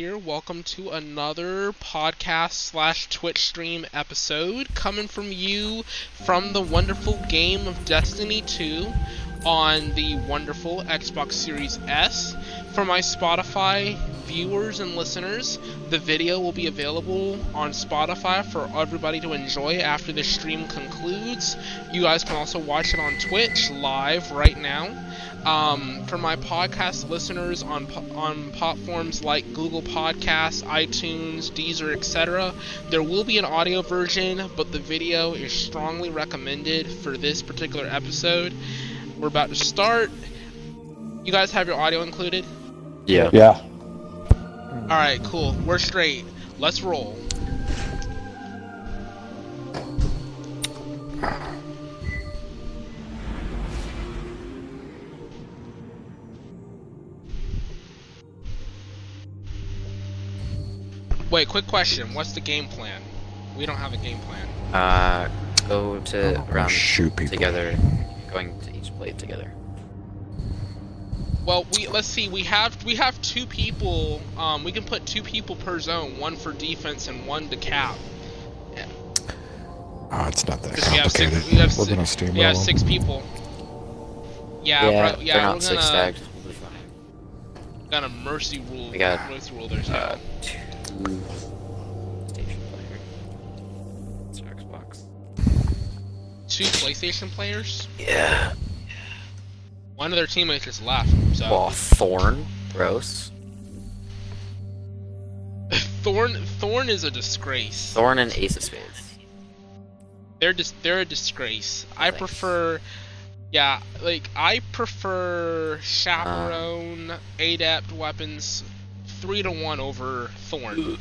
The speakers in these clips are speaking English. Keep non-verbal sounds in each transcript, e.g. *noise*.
here. Welcome to another podcast slash Twitch stream episode coming from you from the wonderful game of Destiny 2 on the wonderful Xbox Series S. For my Spotify viewers and listeners, the video will be available on Spotify for everybody to enjoy after the stream concludes. You guys can also watch it on Twitch live right now. Um, for my podcast listeners on on platforms like Google Podcasts, iTunes, Deezer, etc., there will be an audio version, but the video is strongly recommended for this particular episode. We're about to start. You guys have your audio included? Yeah. Yeah. Alright, cool. We're straight. Let's roll. Wait, quick question. What's the game plan? We don't have a game plan. Uh, go to Oh, round shoot people. together, going to each plate together. Well, we let's see. We have we have two people. Um, we can put two people per zone, one for defense and one to cap. Oh, it's not that Because we have complicated. six. We have We're six, gonna steamroll we have six people. Yeah, yeah, right, they're yeah. not We're six gonna stacked. We'll be fine. gonna mercy rule. We got, mercy rule their Uh, zone. two station player. It's Xbox. Two PlayStation players. Yeah. One of their teammates just left. So Well, Thorn, gross. *laughs* Thorn Thorn is a disgrace. Thorn and Ace of Spades. They're just they're a disgrace. I Thanks. prefer. Yeah, like I prefer Uh. chaperone adept weapons three to one over thorn.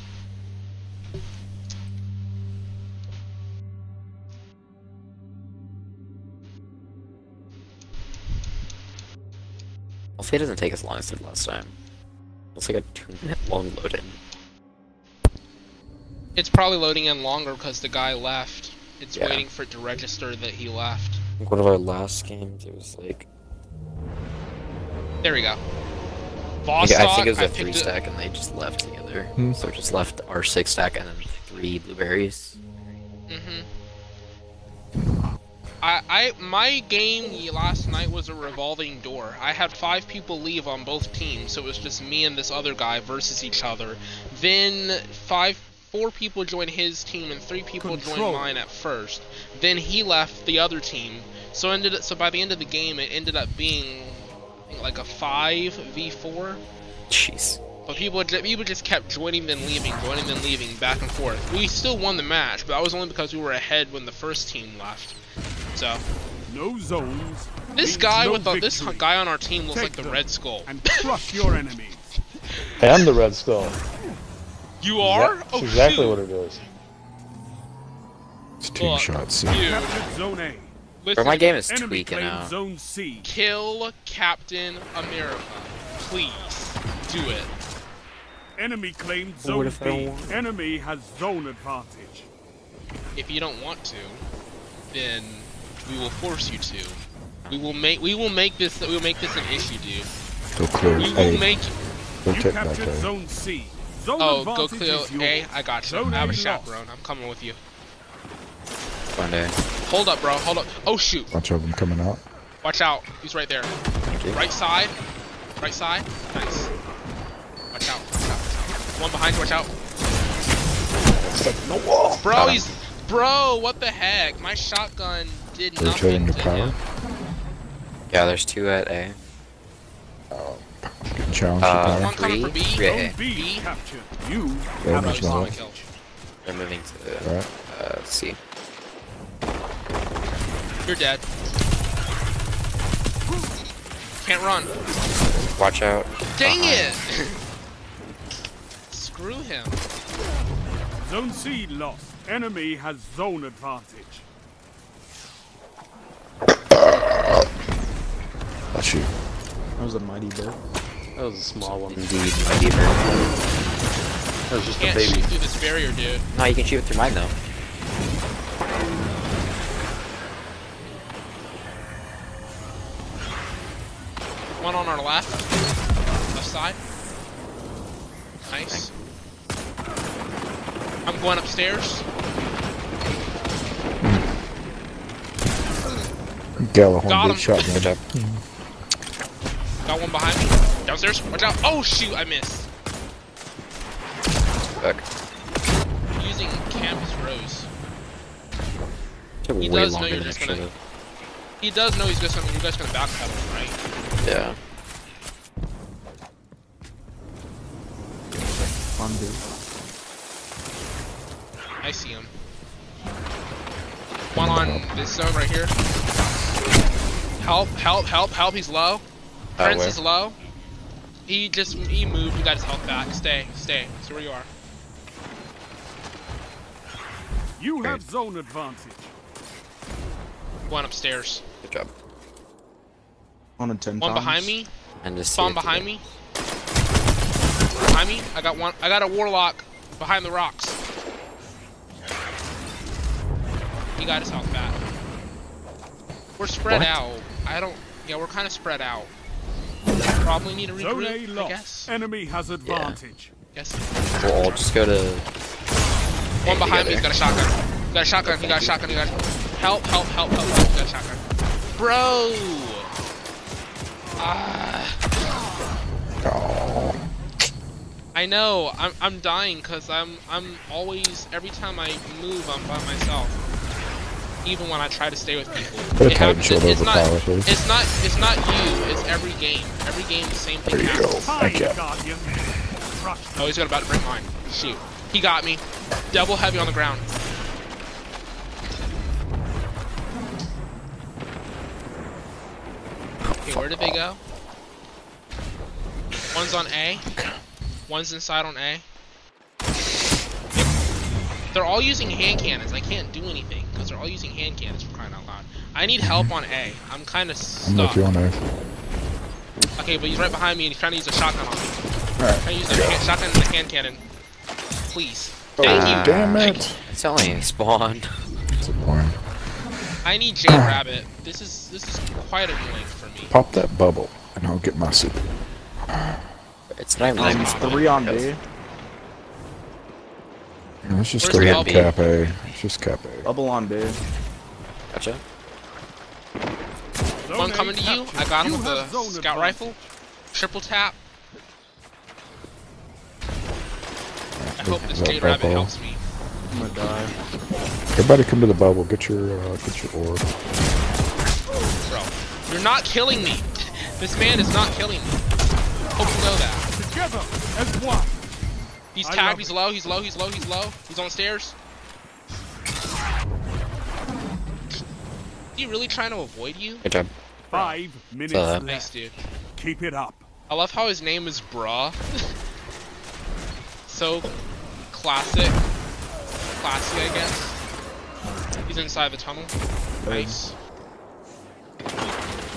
Hopefully it doesn't take as long as it did last time. It's like a two minute long load in. It's probably loading in longer because the guy left. It's Yeah. waiting for it to register that he left. I think one of our last games, it was like. There we go. I Vostok, think- I think it was a picked three it- stack and they just left together. Hmm. So it just left our six stack and then three blueberries. Mhm. I, I, my game last night was a revolving door. I had five people leave on both teams, so it was just me and this other guy versus each other. Then five, four people joined his team and three people joined mine at first. Then he left the other team. So ended so by the end of the game, it ended up being like a five v four. Jeez. But people, people just kept joining then leaving, joining then leaving, back and forth. We still won the match, but that was only because we were ahead when the first team left. So No zones. this guy no with the, this guy on our team looks Take like the Red Skull. And crush your enemies. *laughs* I am the Red Skull. You are? That's oh, exactly shoot. what it is. It's team Look, shots. See? Zone A. listen, Bro, my game is Enemy tweaking out. zone C. kill Captain America, please do it. Enemy claimed zone if I B. Enemy has zone advantage. If you don't want to, then we will force you to. We will make we will make this we will make this an issue, dude. Go clear We will A. make Go You take back captured A. zone C. Zone oh go advantage clear is. A. I got you. Zone I have a A lost. chaperone. I'm coming with you. One day. Hold up, bro. Hold up. Oh shoot. Bunch of them coming out. Watch out. He's right there. Thank. Right side. Right side. Nice. Watch out. Watch out. One behind you. Watch out. No wall. Bro, Got him. he's. Bro, what the heck? My shotgun did Rotating nothing the to power. him. Yeah, there's two at A. Getting challenged Uh, with One three, B. three at Zone A. B, B. You have a He's on my not. kill. They're moving to. Right. uh, C. You're dead. Can't run. Watch out. Dang Behind. it! *laughs* Screw him. Zone C lost. Enemy has zone advantage. That's you. That was a mighty bird. That was a small one. Indeed, mighty bird. That was just a Can't baby. shoot through this barrier, dude. No, you can shoot it through mine though. One on our left. Left side. Nice. Nice. I'm going upstairs. Gjallarhorn Got big him. *laughs* shotgun. Good job. Got one behind me. Downstairs. Watch out. Oh shoot, I missed. Back. Using Campus Rose. Took He way does know you're just gonna- have. He does know he's just gonna, you guys gonna backpedal, right? Yeah. Fun dude. I see him. One on this zone right here. Help, help, help, help, he's low. Prince where? is low. He just, he moved, he got his health back. Stay, stay. So where you are. You have zone advantage. One upstairs. Good job. On a ten One times. behind me. And just Spawn behind me. Behind me. I got one. I got a warlock behind the rocks. He got his health back. We're spread What? out. I don't. Yeah, we're kind of spread out. Probably need to Zone A regroup. I lost. guess. Enemy has advantage. Guess. We'll all just go to. One A behind me. He's together. got a shotgun. He got a shotgun. He got a shotgun. He got. Help! Help! Help! Help! Help! He got a shotgun. Bro. Ah. Oh, I know. I'm I'm dying because I'm I'm always every time I move I'm by myself. Even when I try to stay with people. Put a It Titan happens- shield it's not. It's not it's not you, it's every game. Every game the same thing there you go. happens. Fine, Thank you. Oh he's got about to break mine. Shoot. He got me. Double heavy on the ground. Okay, where did they go? One's on A. One's inside on A. They're all using hand cannons. I can't do anything because they're all using hand cannons for crying out loud. I need help on A. I'm kind of I'm with stuck. you on there. Okay, but he's right behind me and he's trying to use a shotgun on me. Alright. Trying to use a hand, shotgun and a hand cannon. Please. Thank Ah. you. Damn it. It's only a spawn. Disappointing. I need Jade Rabbit. This is this is quite annoying for me. Pop that bubble, and I'll get my super. It's not even Um, like Three on B. Yeah, let's just Where's go the ahead and cap A. Let's just cap A. Bubble on B. Gotcha. Zone One A coming to you. I got him with the zone scout advantage. rifle. Triple tap. I hope this Is that Jade Rabbit bubble? helps me. I'm gonna die. Everybody come to the bubble. Get your, uh, get your orb. Bro, you're not killing me. *laughs* This man is not killing me. Hope you know that. Together as one. He's I tagged. He's low. He's low. He's low. He's low. He's on the stairs. He really trying to avoid you? Good job. Five minutes Uh, left. Nice, dude. Keep it up. I love how his name is Bra. *laughs* so classic. Classy, I guess. He's inside the tunnel. Nice.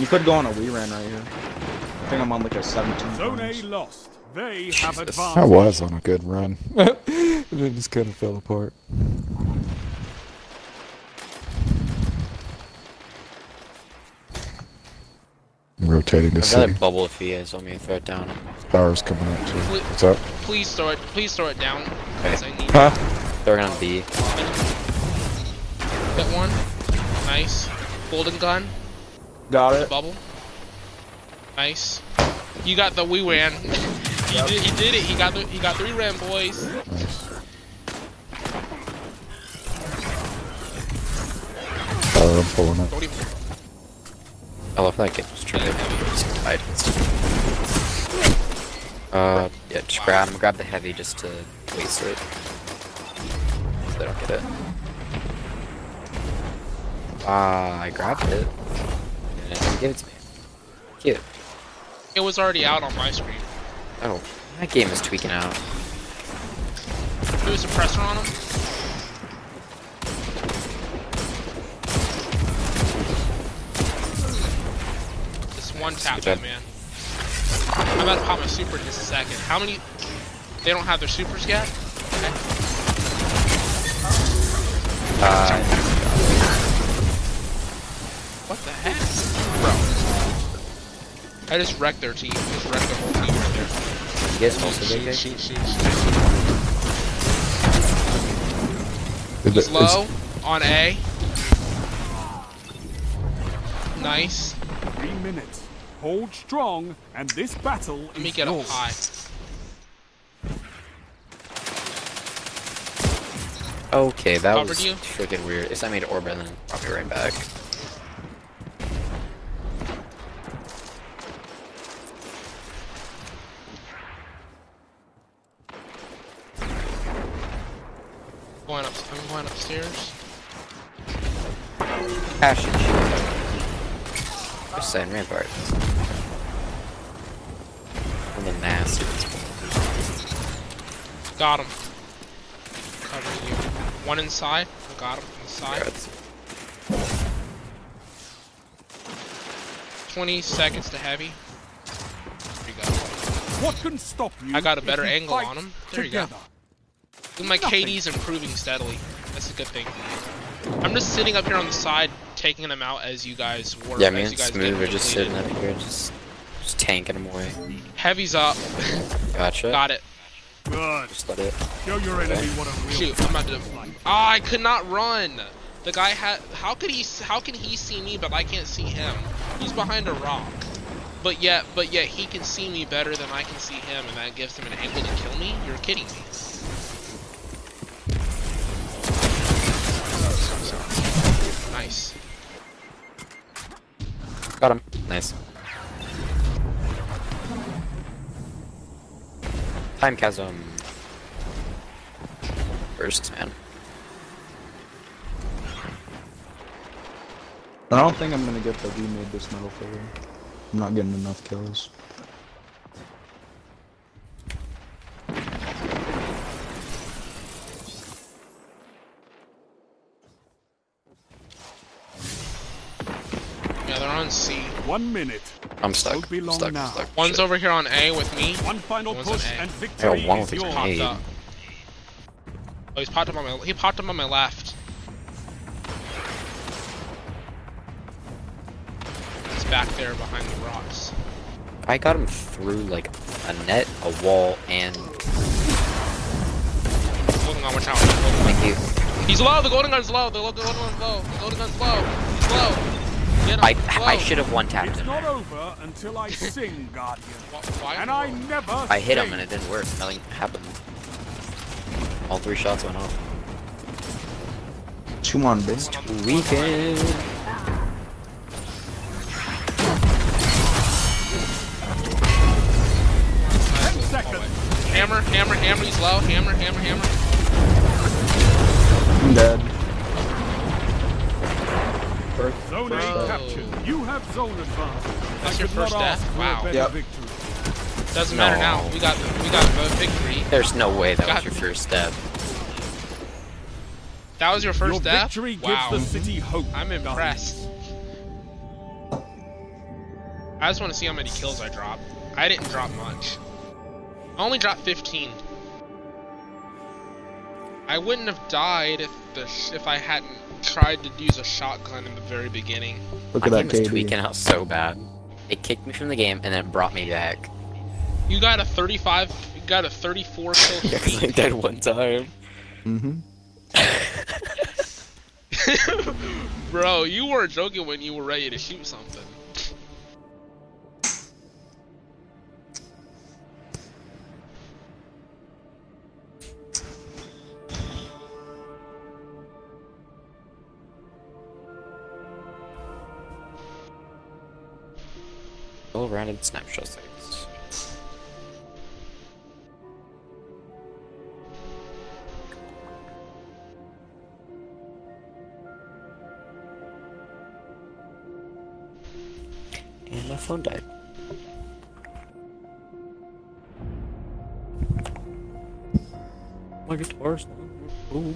You could go on a we ran right here. I think I'm on like a 17. Zone A lost. They have Jesus. I was on a good run. *laughs* and it just kind of fell apart. I'm rotating the I've got a bubble if he is. Want me to throw it down? Power's coming up too. Wait. What's up? Please throw it. Please throw it down. Because I need Huh? Throw it on B. Hit one. Nice. Golden gun. Got it. Bubble. Nice. You got the we wee ran. he, did, he did it. He got the, he got three ran boys. Nice. Power, I'm pulling up. Don't even. I love that game. Just triggered. Just died. Uh, yeah, just grab him. Grab the heavy just to waste it. So they don't get it. Ah, I grabbed it. And it give it to me. Cute. It was already out on my screen. Oh, that game is tweaking out. Do a suppressor on him. Just one tap that man. I'm about to pop my super in just a second. How many? They don't have their supers yet. Okay. Uh, What the heck, bro? I just wrecked their team. Just wrecked their whole team. You guys also big guys? Shoot, shoot, shoot. He's it- low on A. Nice. Three minutes. Hold strong, and this battle Let me is get up yours. high. Okay, that Covered was you? freaking weird. It's I made orbit and then brought me right back. Just saying rampart. And the nasty. Got him. Covering you. One inside. I got him inside. Congrats. 20 seconds to heavy. There you go. What can stop you? I got a better angle on him. There you go. together? My Nothing. KD's improving steadily. That's a good thing. I'm just sitting up here on the side, taking them out as you guys were. Yeah, as me and guys Smooth get are just sitting up here, just, just tanking them away. Heavy's up. Gotcha. Got it. Good. Just let it. Show your enemy what a real Shoot, I'm about to. Ah, I could not run. The guy had. How could he? How can he see me, but I can't see him? He's behind a rock. But yet, but yet he can see me better than I can see him, and that gives him an angle to kill me. You're kidding me. Nice. Got him. Nice. Time chasm. First, man. I don't think I'm gonna get the we made this metal figure. I'm not getting enough kills. Yeah, they're on C. One minute. I'm stuck. Be long stuck, now. stuck. One's Shit. over here on A with me. One final One's push A. and victory one is with yours. A. Popped up. Oh, he's popped up on my. He popped up on my left. He's back there behind the rocks. I got him through like a net, a wall, and Golden gun, watch out. Thank you. He's low. The golden gun's low. The golden gun's low. The golden gun's low. He's low. Get him. I. I should have one tapped It's him. not over until I sing, Guardian. *laughs* Wh- And I never I hit him and it didn't work. Nothing happened. All three shots went off. Two on base. Weekend. Ten seconds. Hammer, hammer, hammer. He's low. Hammer, hammer, hammer. I'm dead. Zone Bro. A captured. You have zone advantage. That's I your first death? ask for a Wow. Yep. victory. Doesn't matter now. We got we got the victory. There's no way that was your first step. That was your first Your death. victory wow. gives the city hope. I'm impressed. I just want to see how many kills I drop. I didn't drop much. I only dropped 15. I wouldn't have died if the if I hadn't tried to use a shotgun in the very beginning. Look My at that game was tweaking out so bad. It kicked me from the game and then brought me back. You got a 35. You got a 34 kill *laughs* Yeah, 'cause I streak. died one time. Mm-hmm. *laughs* Bro, you weren't joking when you were ready to shoot something. Rounded snapshot. And my phone died. My guitar's. Ooh.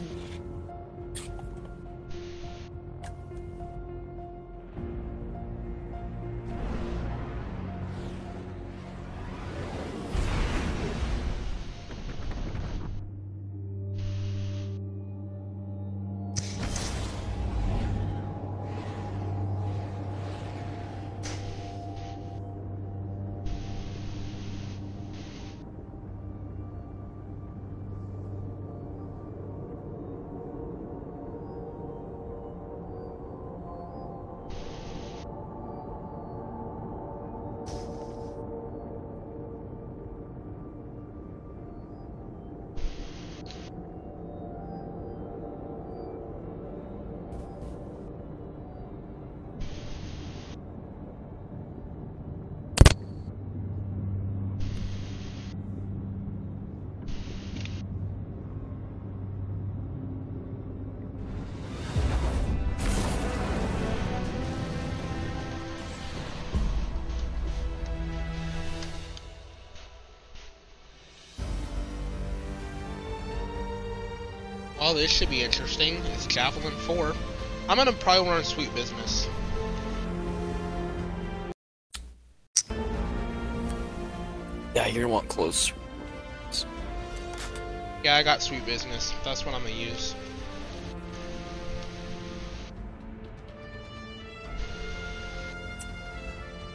Oh, this should be interesting. It's Javelin 4. I'm gonna probably run Sweet Business. Yeah, you're gonna want close. Yeah, I got Sweet Business. That's what I'm gonna use.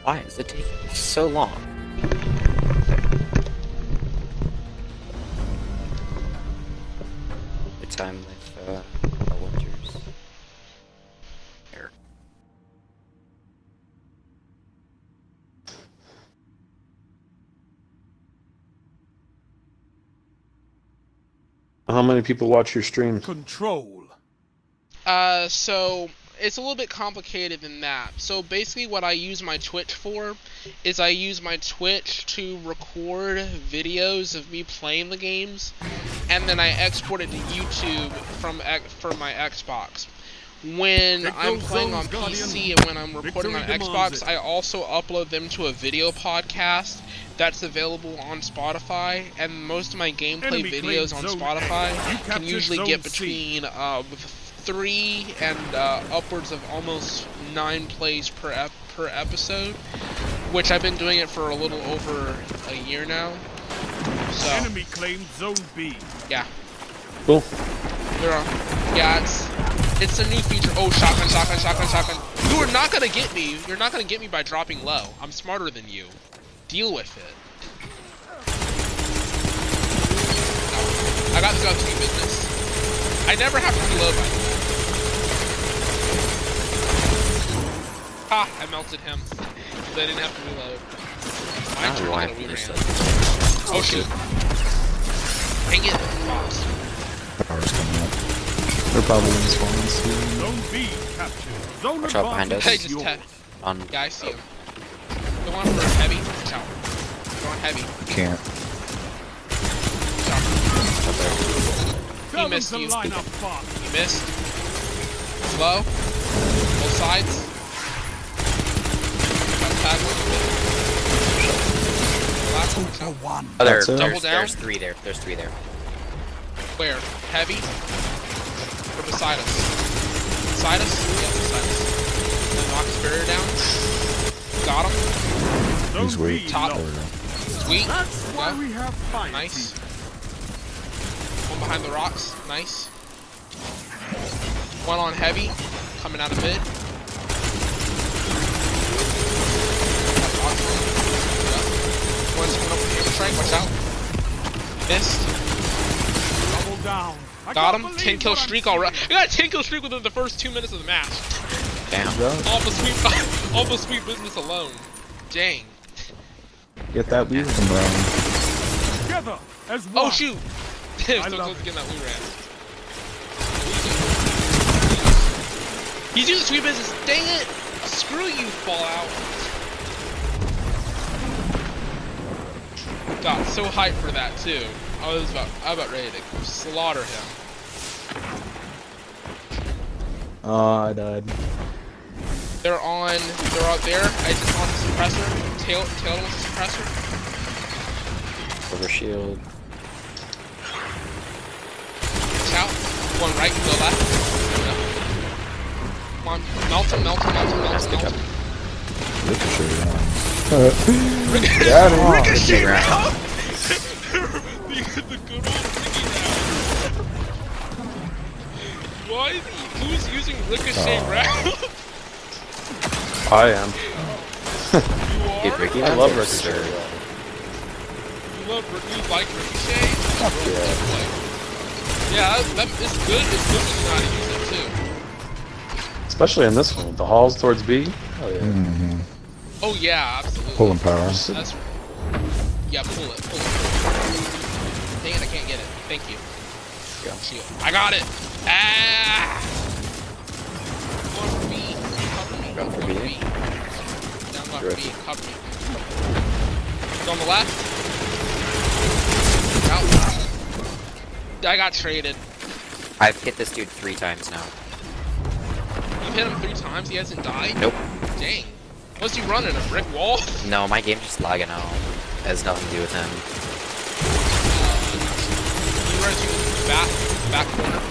Why is it taking so long? How many people watch your stream? Control. Uh, so it's a little bit complicated than that. So basically, what I use my Twitch for is I use my Twitch to record videos of me playing the games, and then I export it to YouTube from X- from my Xbox. When I'm playing on PC and when I'm recording on Xbox. I also upload them to a video podcast that's available on Spotify. And most of my gameplay videos on Spotify can usually get between uh, three and uh, upwards of almost nine plays per ep- per episode, which I've been doing it for a little over a year now. So Enemy claimed Zone B. yeah, Cool. there are yeah it's it's a new feature. Oh, shotgun, shotgun, shotgun, shotgun. You are not gonna get me. You're not gonna get me by dropping low. I'm smarter than you. Deal with it. I got the gun to business. I never have to reload by the way. Ha! I melted him. I didn't have to reload. My Now turn we to want get a to reround. reset. Oh, oh shoot. Dang it, Fox. Power's coming up. They're probably in spawn soon. Zone B captured. Zone Watch out behind us. Hey, is just yours. tap. On Yeah, I see him. Go on for heavy. Watch out. Go on heavy. Can't. Watch out. Tell them missed to you. line up. He missed. Slow. Both sides. One. Last one. Watch out. one. Oh, there, Double there's, down? there's three there. There's three there. Where? Heavy? Or beside us? Beside us? Yeah, beside us. Then knock his barrier down. Got him. Zone He's weak. B Top. There we Sweet. That's why Yeah. we have fire Nice. One behind the rocks. Nice. One on heavy. Coming out of mid. One's coming up with hammer strike. Watch out. Missed. Double down. I Got him. 10 kill streak already. I got a 10 kill streak within the first two minutes of the match. Damn. All the sweet, *laughs* all the sweet business alone. Dang. Get that weird around. Together as oh, one. Oh shoot! *laughs* so I close to getting that Wii ram. He's using sweet business. Dang it! Screw you, Fallout. Got so hyped for that too. I was about, I was about ready to slaughter him. Oh, I died. They're on, they're out there. I just on the suppressor. Tail, tail on the suppressor. Over shield. Watch out. One right, go left. Yep. Come on, melt him, melt him, melt him, melt him, melt him. Ricochet round. *laughs* Ricochet, Got him. Ricochet round. *laughs* round. the, the good old Ricky round. Why is he? Who's using Ricochet Oh. round? I am. you are. Ricky, I love Ricochet. Ricochet. You love you like Ricochet? Fuck yeah. good. Yeah, that, that is good. It's good when you know how to use it too. Especially in this one, the halls towards B. Oh yeah. Mm-hmm. Oh yeah, absolutely. Pulling power. That's yeah, pull it, pull it. Thank you. Go. Shield. I got it. Ah! One for B. Cover me. Going for One B. Down left B. Cover me. He's on the left. Out. I got traded. I've hit this dude three times now. You hit him three times. He hasn't died. Nope. Dang. What's he running? A brick wall? No, my game's just lagging out. It has nothing to do with him anywhere you back, back corner.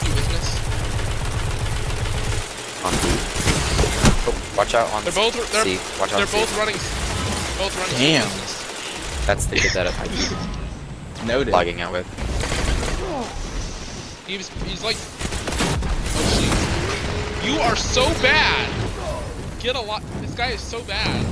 Do business. On B. Oh, watch out on they're both, they're, C. Watch They're both C. running. Both running. Damn. That's the kid that I keep Noted. logging out with. He was, he's like. Oh. You are so bad! Get a lot. This guy is so bad.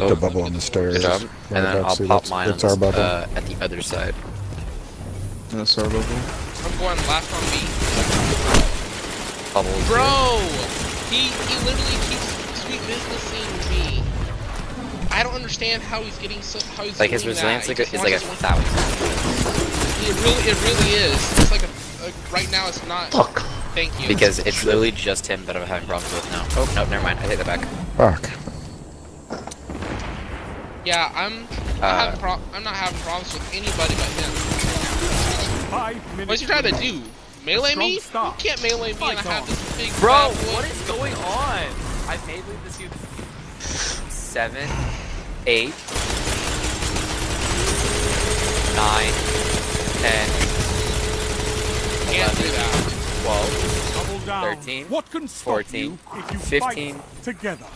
Popped a bubble on the stairs. Good job. Right And then I'll pop that's- mine that's on our bubble. uh, at the other side. That's our bubble. I'm going last on B. Bubbles. Bro! He he literally keeps sweet businessing me. I don't understand how he's getting so how he's Like his resilience that. like, He is like a thousand. It really it really is. It's like a, a right now it's not Fuck. thank you. Because it's literally just him that I'm having problems with now. Oh, no, never mind. I take that back. Fuck. Yeah, I'm Uh, not having pro- I'm not having problems with anybody but him. Five minutes. What's he trying to do? Melee Strong me? You can't melee me and I have on. this big Bro, what is going on? I've made leave this you seven, eight, nine, ten, Can't do that. twelve, 13, what 14, you if you 15. fight together?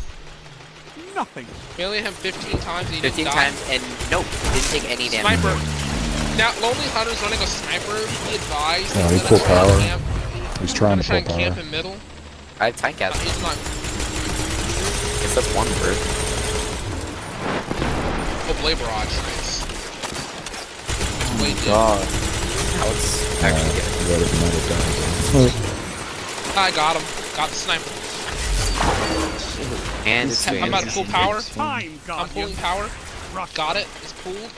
Nothing. Melee him 15 times and fifteen times, and nope, didn't take any damage. Sniper. Now, Lonely Hunter's running a sniper. He advised. Yeah, he instead pulled of trying to power. Camp, He's trying to try pull and camp in middle. I have time Uh, he's not. Guess that's one word. Oh, Blade Barrage. Nice. Wait, dude. God. Now it's Uh, actually good. what it might have. I got him. Got the sniper. And it's I'm about to pull power. Time, Guardian. I'm pulling power. Rush. Got it. It's pulled.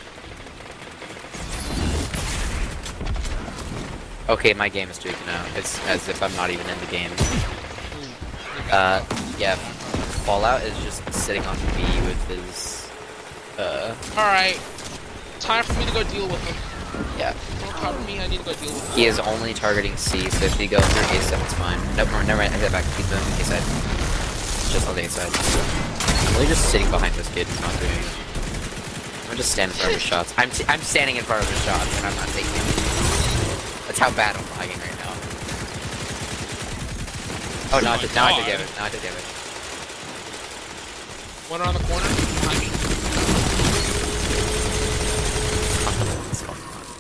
Okay, my game is tweaking out. It's as if I'm not even in the game. Uh, yeah. Fallout is just sitting on B with his, uh, Alright. Time for me to go deal with him. yeah. Don't cover me. I need to go deal with him. He is only targeting C, so if you go through A7, it's fine. Nope, never never mind. I get back. Keep them A side. Just on the A side. I'm really just sitting behind this kid who's not doing anything. I'm just standing in front of his shots. I'm, t I'm standing in front of his shots, and I'm not taking them. That's how bad I'm lagging right now. Oh, now, I did, now I did damage. Now I did damage. One around the corner. behind me.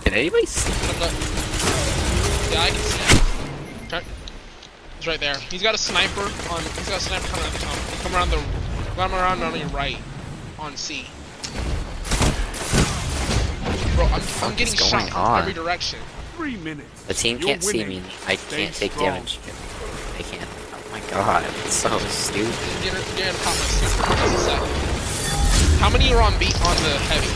Can anybody see? Yeah, I can see. Try- He's right there. He's got a sniper on. He's got a sniper coming at the top. Come around the. Come around on your right, on C. Bro, I'm, I'm getting going shot from on? every direction. Three minutes. The team You're can't see me. I Stay can't take strong. damage. I can't. Oh my god, it's so stupid. You're, you're pop my sniper in just a second. How many are on B on the heavy?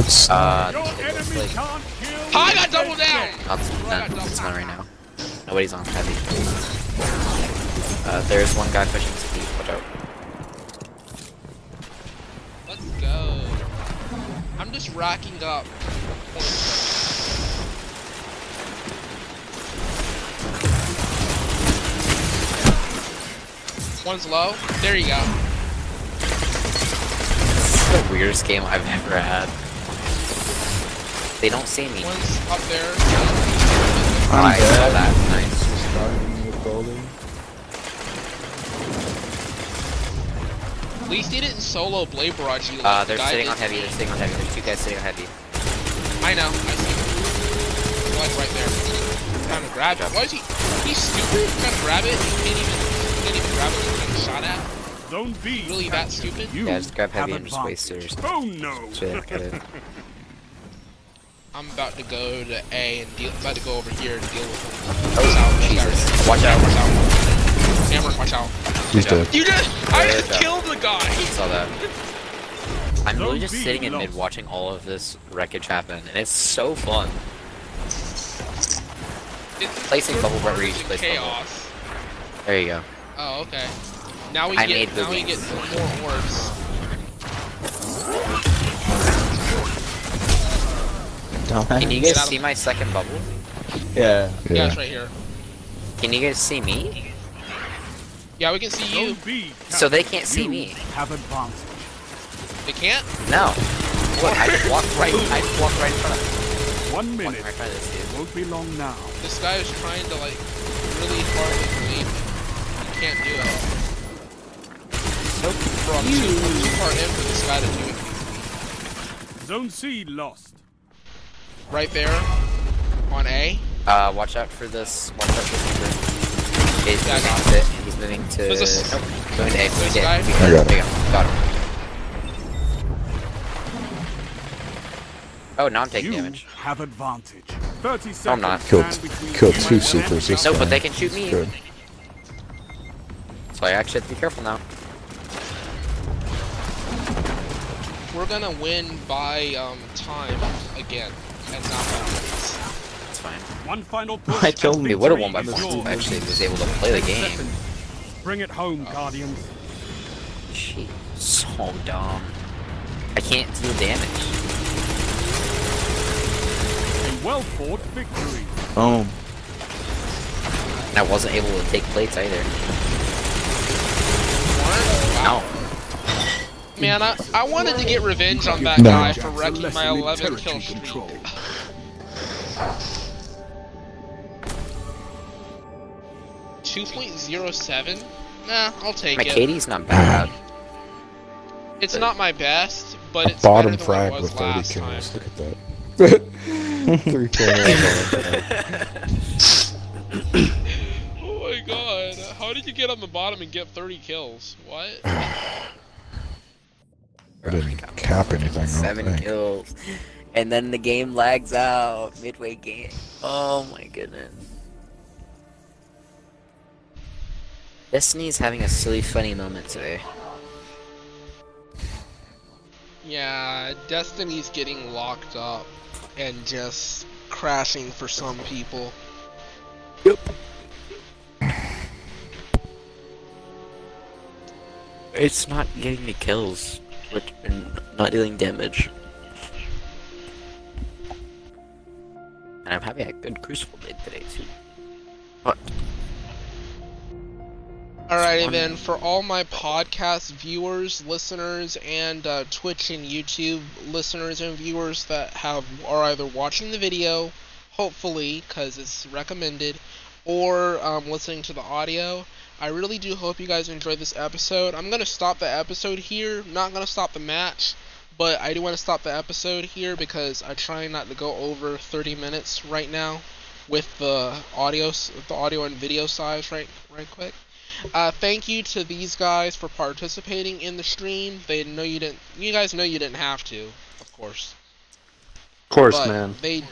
It's Uh, Your it enemy like can't kill. I got double down. not none, it's not right now. Nobody's on heavy. Uh, there's one guy pushing speed. Watch out. Let's go. I'm just racking up. One's low. There you go. This is the weirdest game I've ever had. They don't see me. One's up there. I'm I saw dead. that. Nice. Starting with golden. At least he didn't solo Blade Barrage you. Uh, they're the sitting on heavy. They're sitting on heavy. There's two guys sitting on heavy. I know. I see. They're right there. Trying to grab it. Why is he? He's stupid. Trying to grab it. He can't even. He can't even grab it. He's getting shot at. Zone B. Really that stupid? You Yeah, just grab heavy and just waste it or advantage. something. Oh no. So yeah, get it. I'm about to go to A and deal. About to go over here and deal with him. Oh, Watch out, Jesus. Watch Watch out. Watch out. Hammer, watch out. he's dead. You just. I just yeah. killed the guy. Saw that. *laughs* I'm really just sitting in mid watching all of this wreckage happen, and it's so fun. It's Placing sort bubble wherever you versus place bubble. chaos. There you go. Oh, okay. Now we I get. made Now we get some more orbs. Dumbass. Can you guys see my second bubble? Yeah. Yeah, Yeah. it's right here. Can you guys see me? Yeah, we can see you. So they can't see me. Have advantage. They can't. No. Look, I just walked right. I just walked right in front of them. One minute. right by this dude. Won't be long now. This guy is trying to like really hard to lead. He can't do it. Nope. Bro, I'm too, too far in for this guy to do it. Zone C lost. Right there, on A. Uh, watch out for this. Watch out for Reaper. He's Yeah, moving got to it. He's moving to. Who's this? Nope. Going to A. Going This to A. We I got There it. you go. Got him. Oh, now I'm taking you damage. have advantage. 30 seconds. I'm not. Killed- killed two and supers this No, time. but they can shoot me. Good. So I actually have to be careful now. We're gonna win by um, time again, and not by points. It's fine. One final push. *laughs* I killed and him. We would have won by victory points if I actually was able to play the game. Bring it home, oh. Guardians. Jeez, so dumb. I can't deal damage. A well fought victory. Boom. And I wasn't able to take plates either. Wow. No. Man, I, I wanted to get revenge on that No. guy for wrecking my 11 kill streak. Two point zero seven? Nah, I'll take My it. KD's not bad. *sighs* It's not my best, but it's Bottom better it frag was with 30 kills. time. Look at that. Three kills. *laughs* Oh my god, how did you get on the bottom and get 30 kills? What? *sighs* I didn't cap anything. Seven kills. And then the game lags out midway game. Oh my goodness. Destiny's having a silly funny moment today. Yeah, Destiny's getting locked up and just crashing for some people. Yep. It's not getting me kills, which and not dealing damage. And I'm having a good crucible day today too. But Alrighty then, for all my podcast viewers, listeners, and uh, Twitch and YouTube listeners and viewers that have are either watching the video, hopefully, because it's recommended, or um, listening to the audio, I really do hope you guys enjoyed this episode. I'm gonna stop the episode here. Not gonna stop the match, but I do want to stop the episode here because I'm trying not to go over 30 minutes right now with the audio, s- the audio and video size right, right quick. Uh, thank you to these guys for participating in the stream. They know you didn't. You guys know you didn't have to, of course. Of course, but man. They,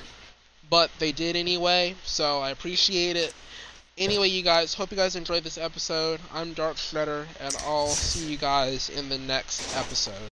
but they did anyway. So I appreciate it. Anyway, you guys, hope you guys enjoyed this episode. I'm Dark Shredder, and I'll see you guys in the next episode.